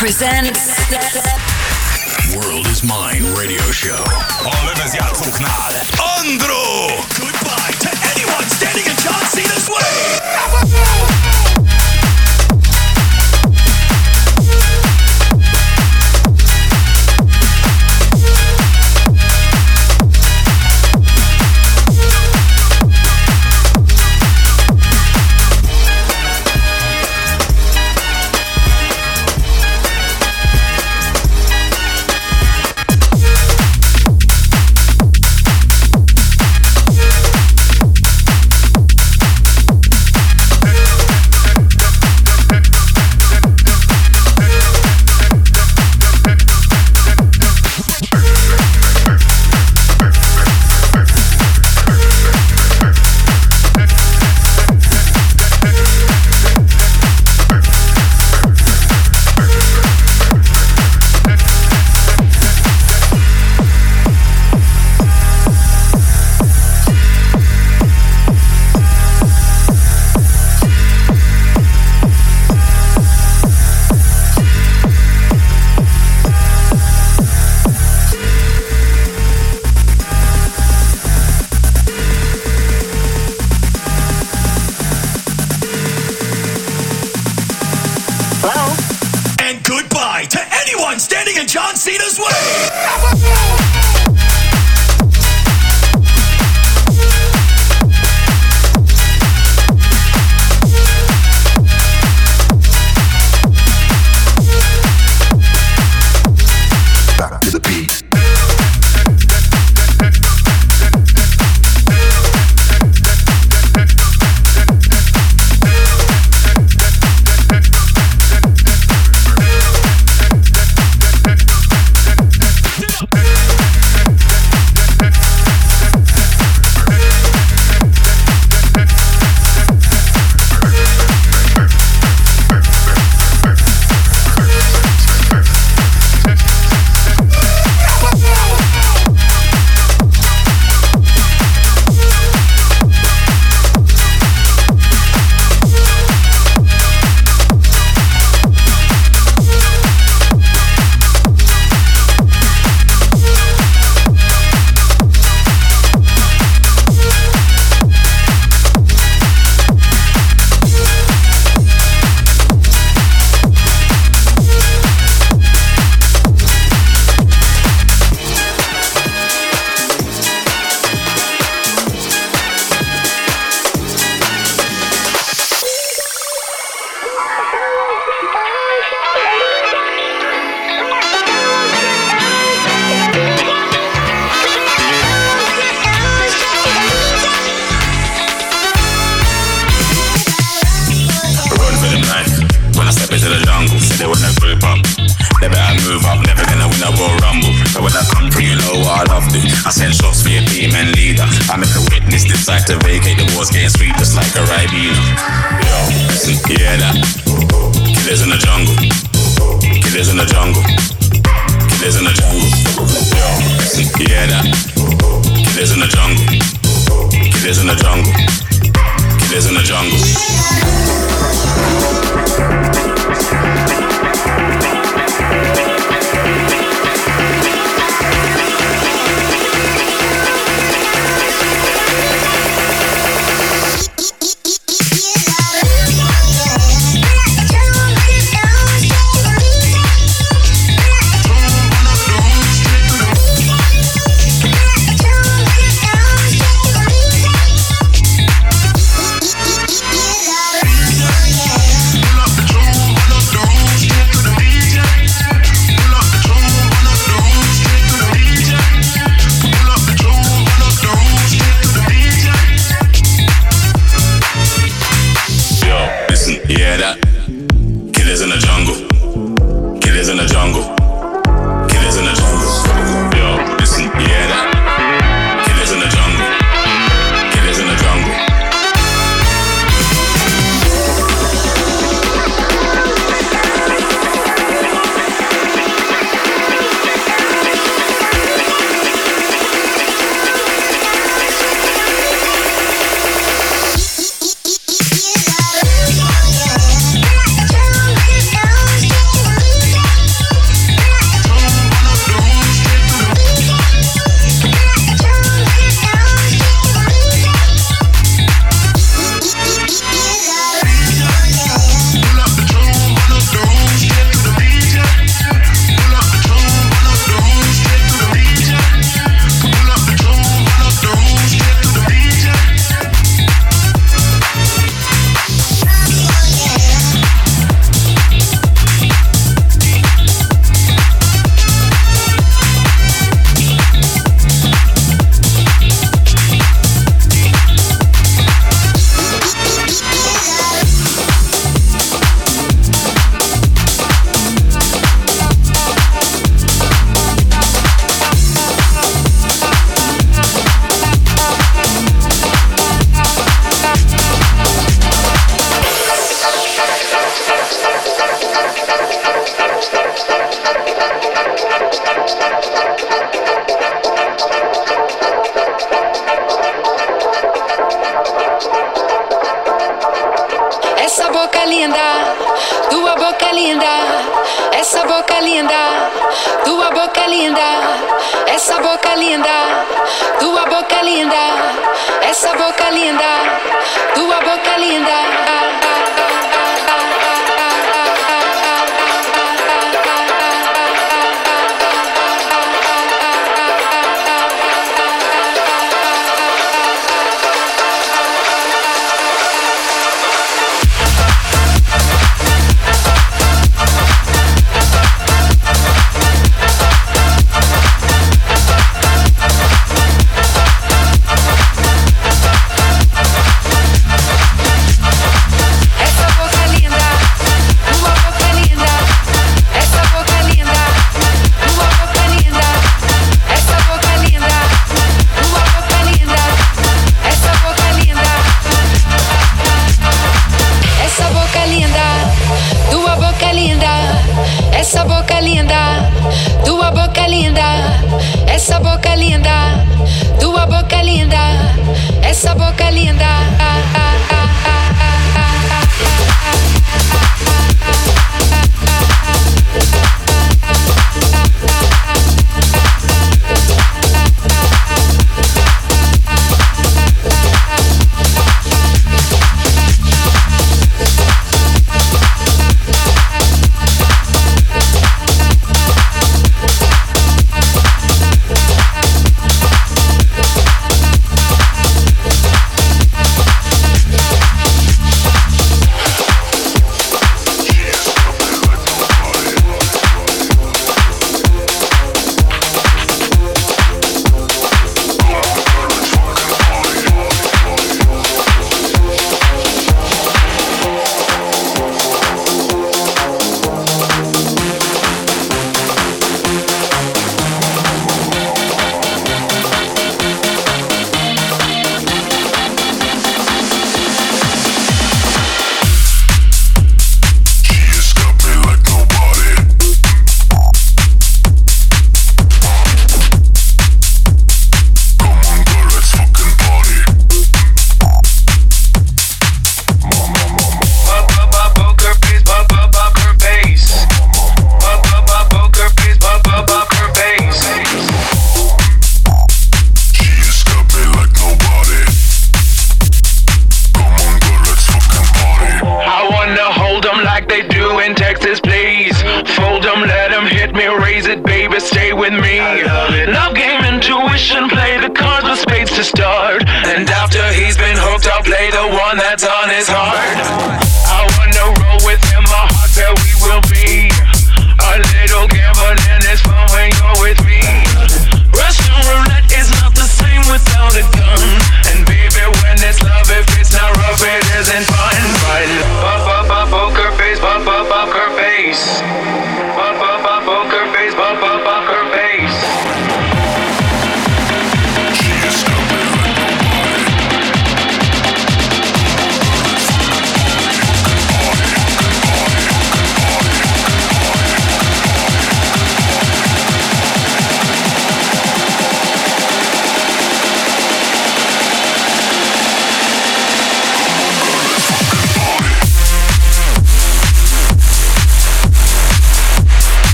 presents World is Mine radio show. Olemme jatku knall. Andro! Goodbye to anyone standing in John Cena's way! Walls, getting sweet just like a Ribena. Yo, hear that? Killers in the jungle. Killers in the jungle. Killers in the jungle. Yo, hear that? Killers in the jungle. Killers in the jungle. Killers in the jungle.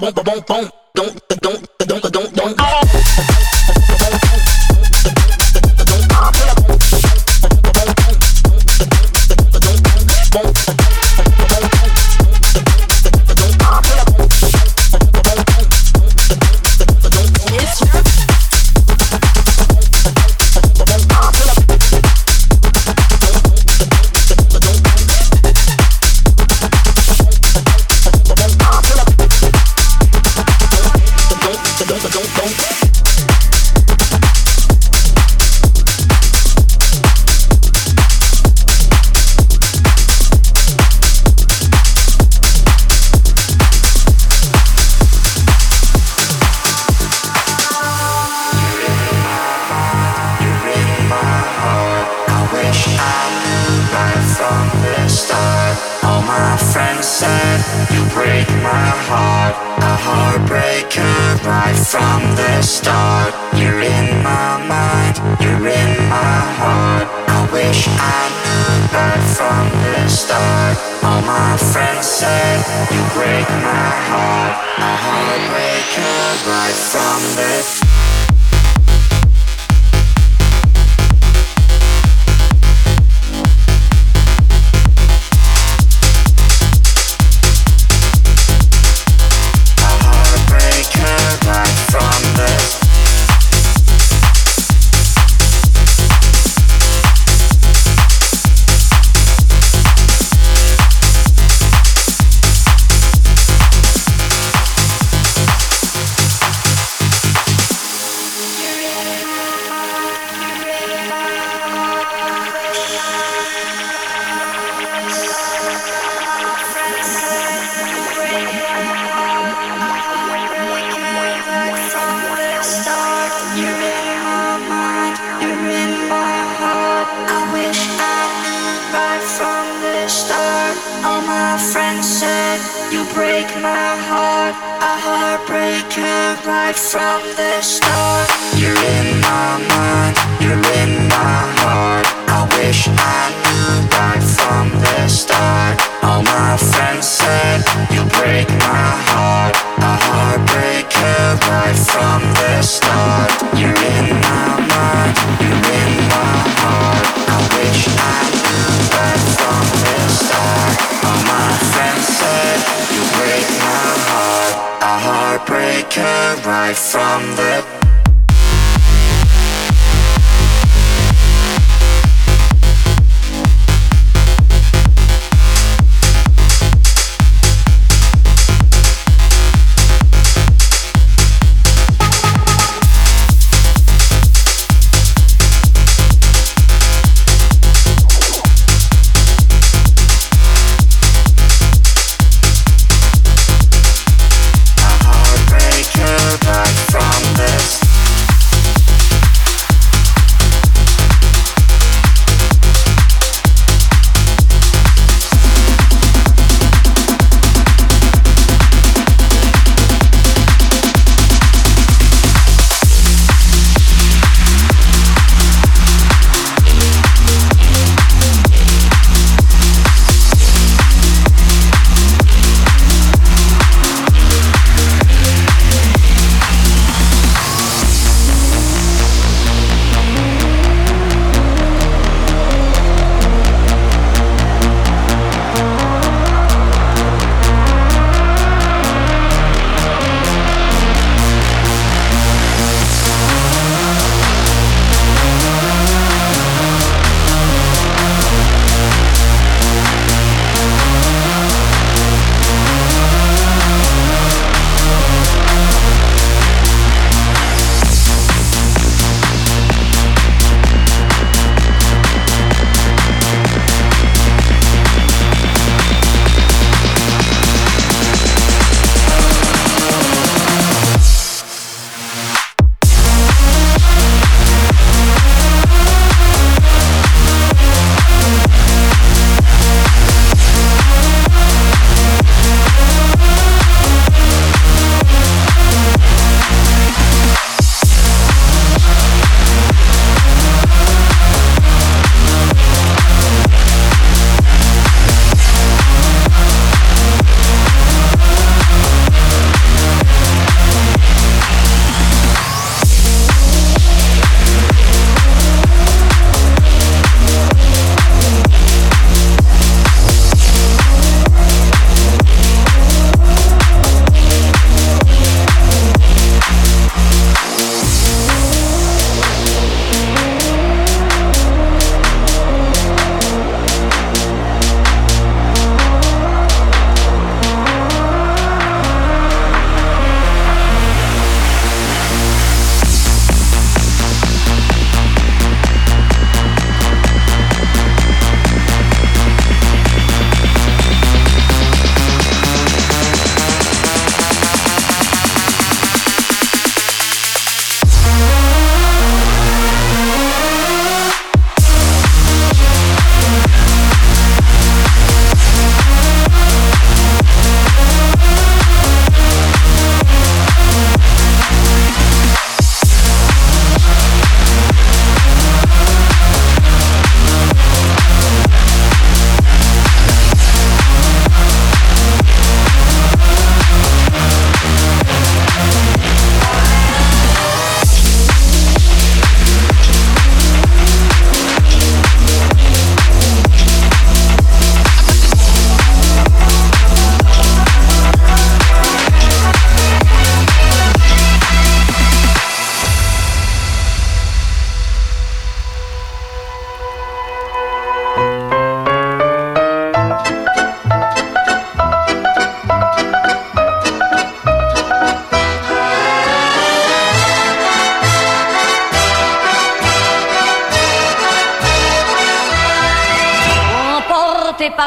bom, bom, bom, bom,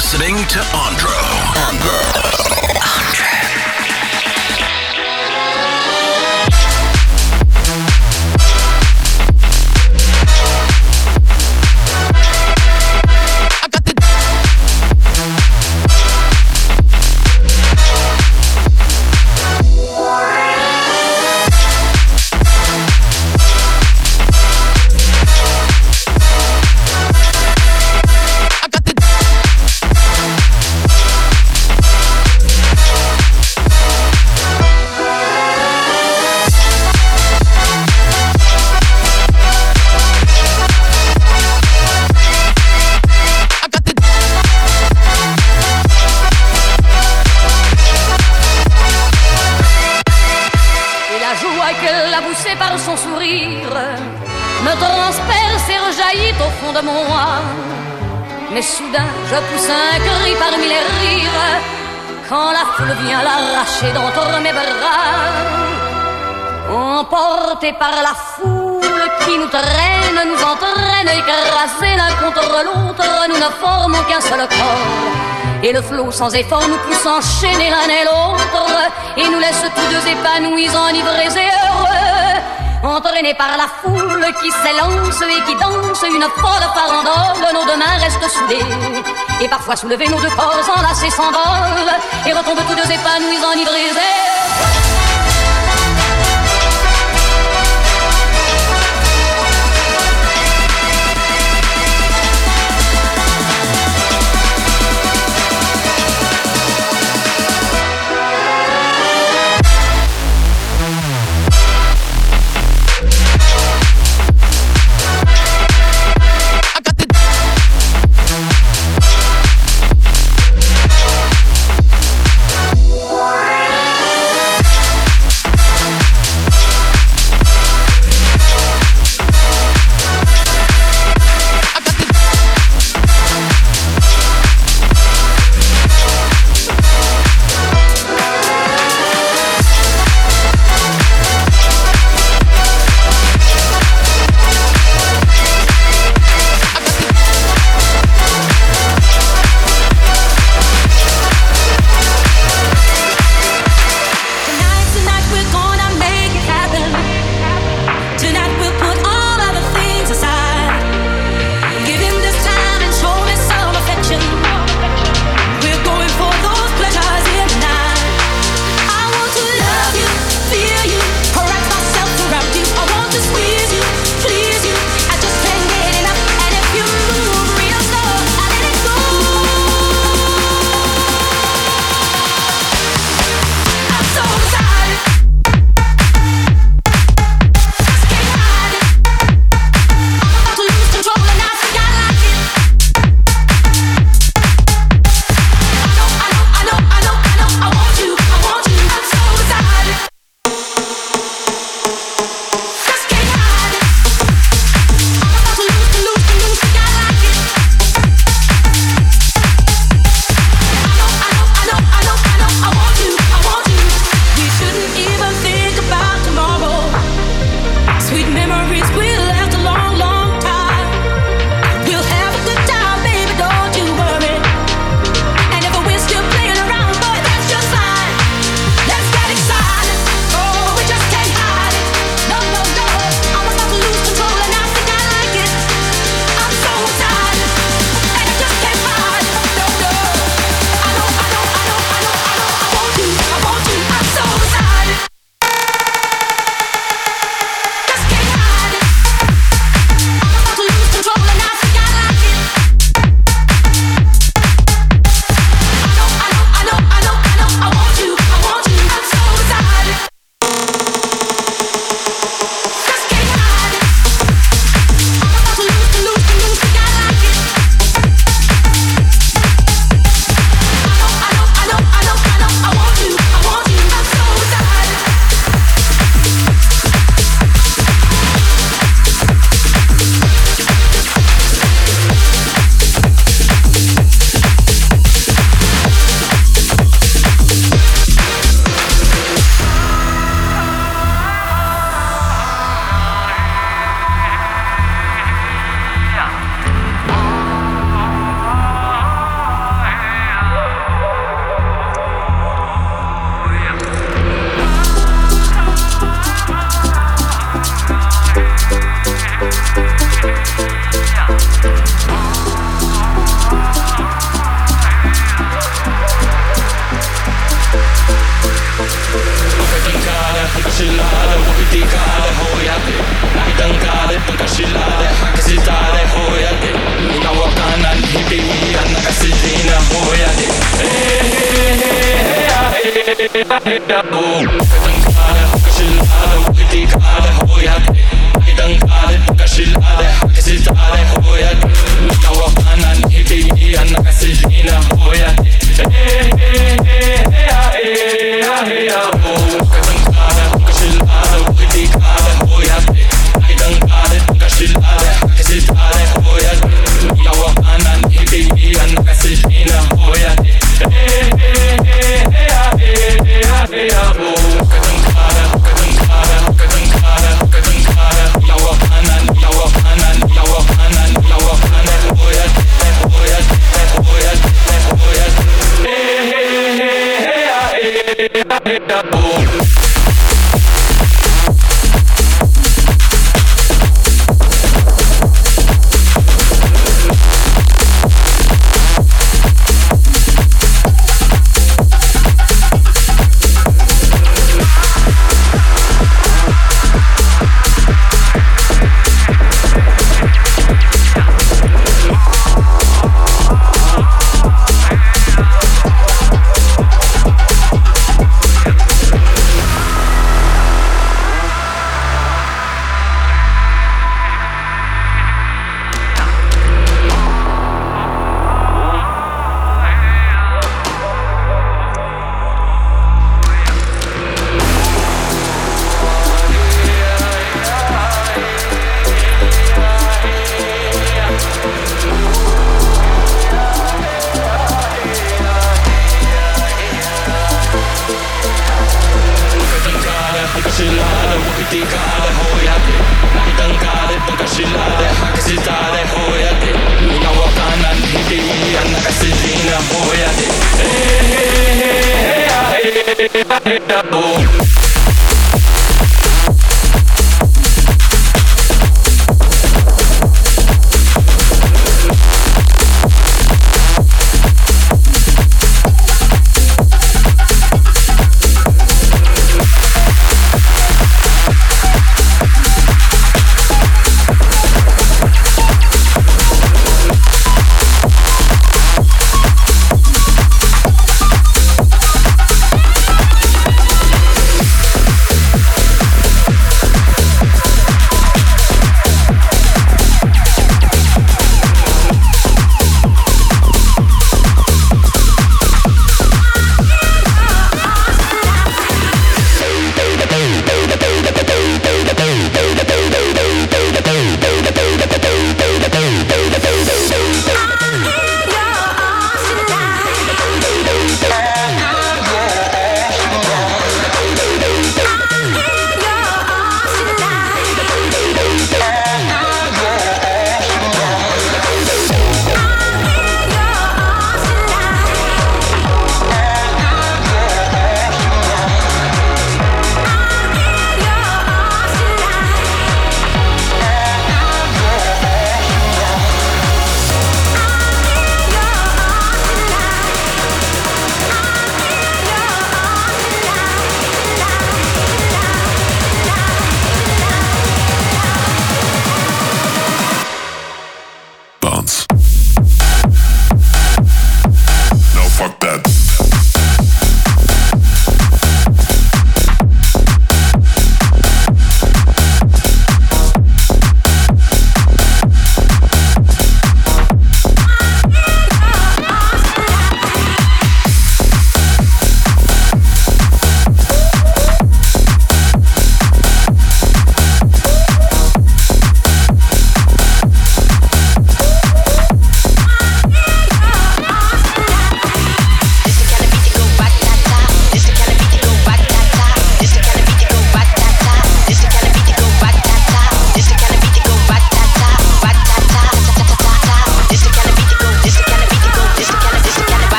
Listening to Andro. Andro. Mais soudain, je pousse un cri parmi les rires. Quand la foule vient l'arracher d'entre mes bras. Emporté par la foule qui nous traîne, nous entraîne, écrasés l'un contre l'autre, nous ne formons qu'un seul corps. Et le flot sans effort nous pousse enchaîner l'un et l'autre, et nous laisse tous deux épanouis, enivrés et heureux entraînés par la foule qui s'élance et qui danse une folle farandole, nos deux mains restent soudées. Et parfois soulevés, nos deux corps enlacés s'envolent et retombent tous deux épanouis, enivrés.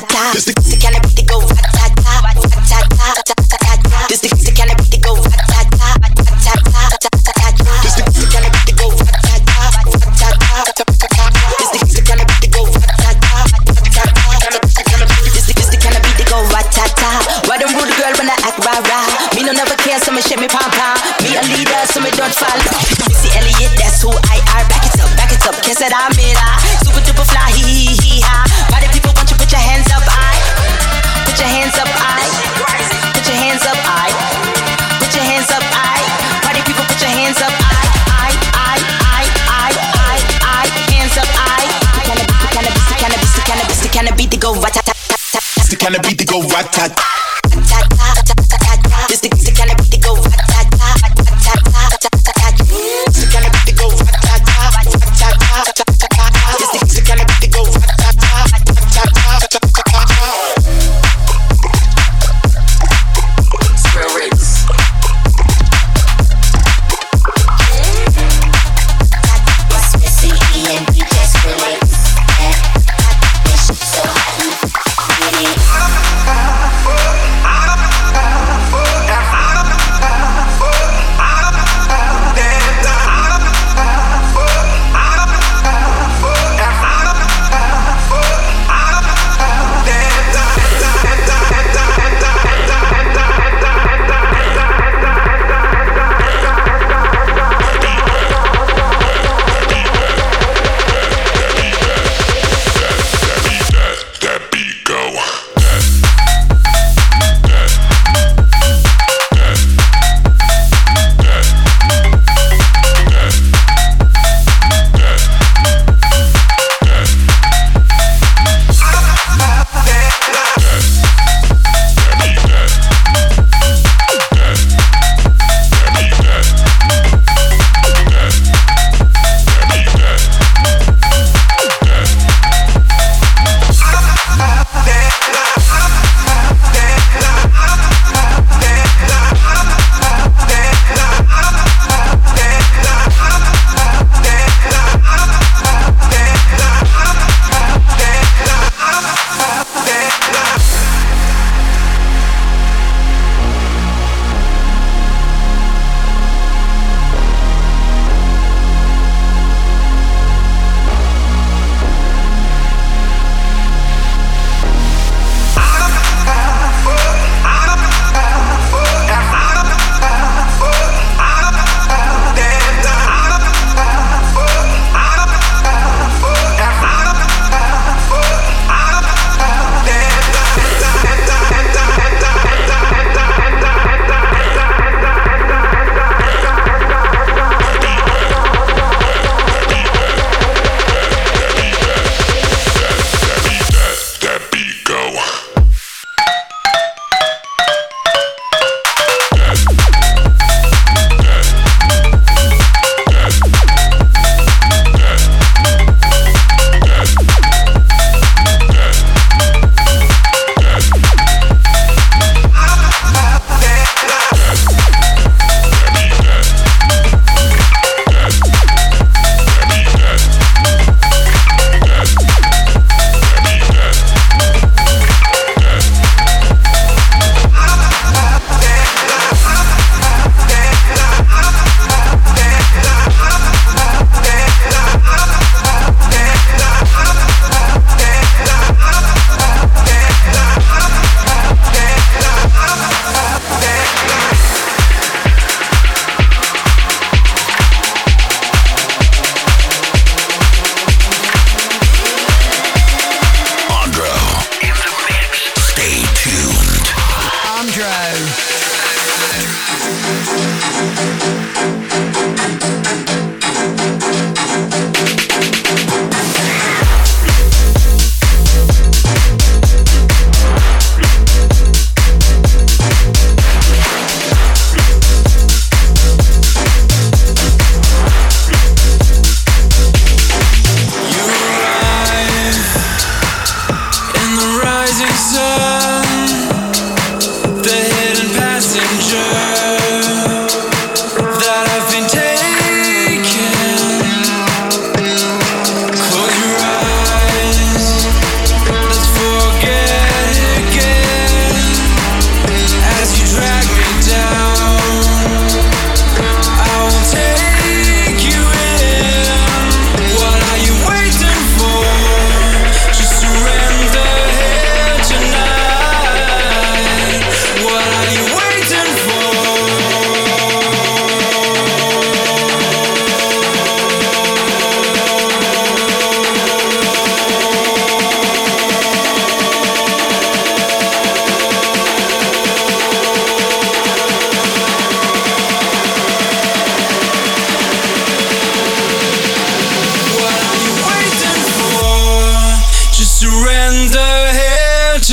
cha tat. tat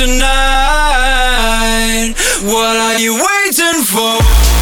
tonight. What are you waiting for?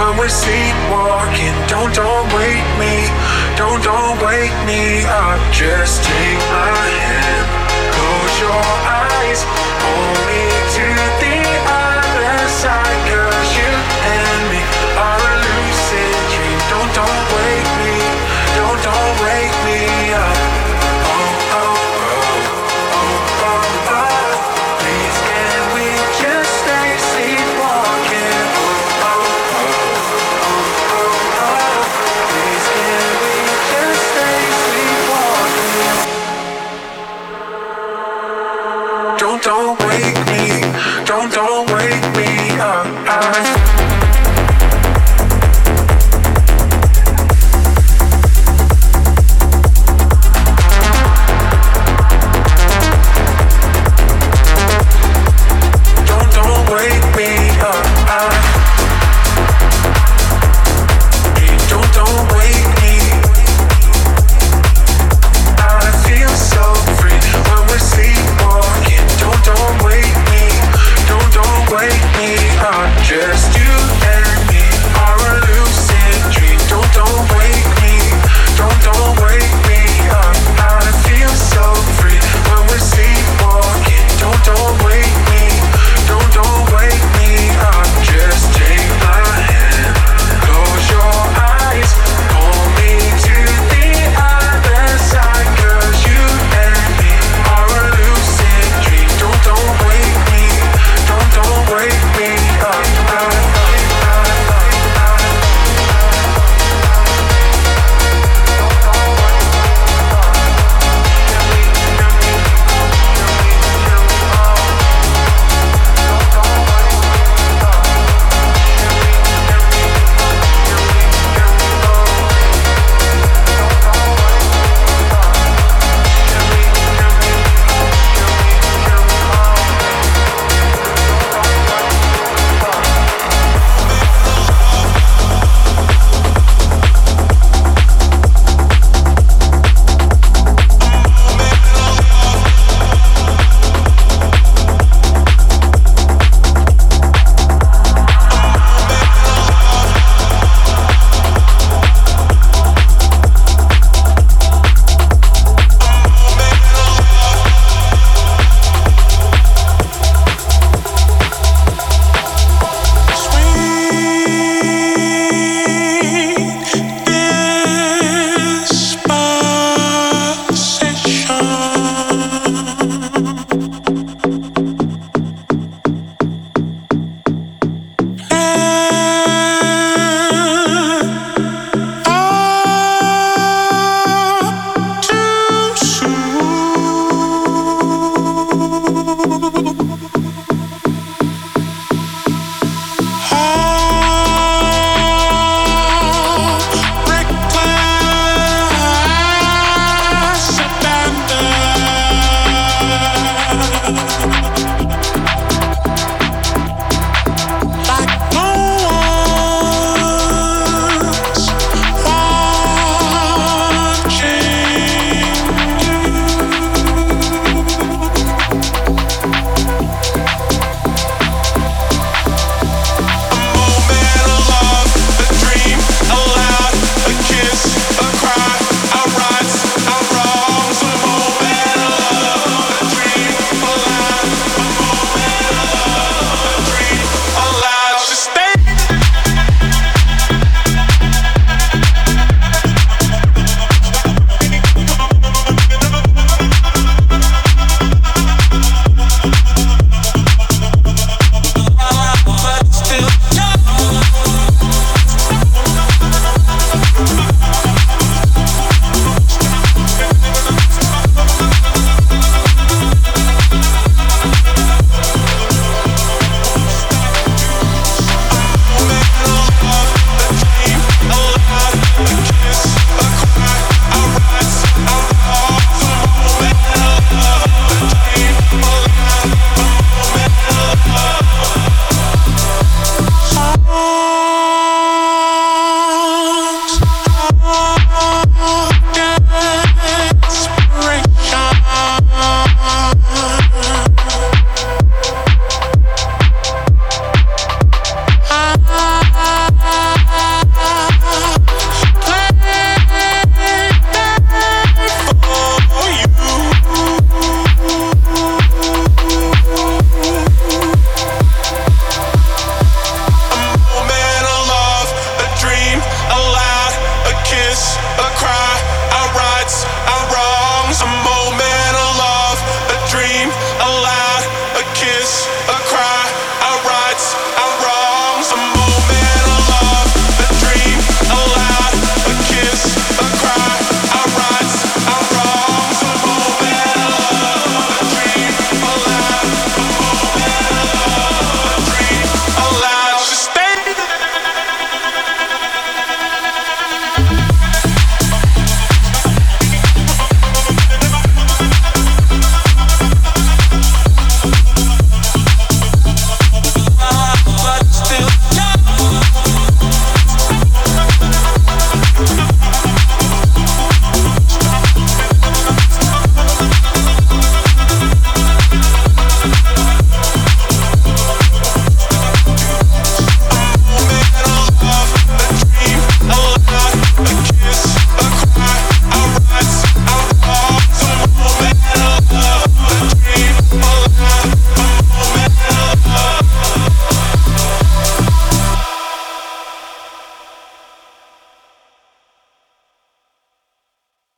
when we're sleepwalking. Don't, don't wake me, don't, don't wake me up. Just take my hand, close your eyes.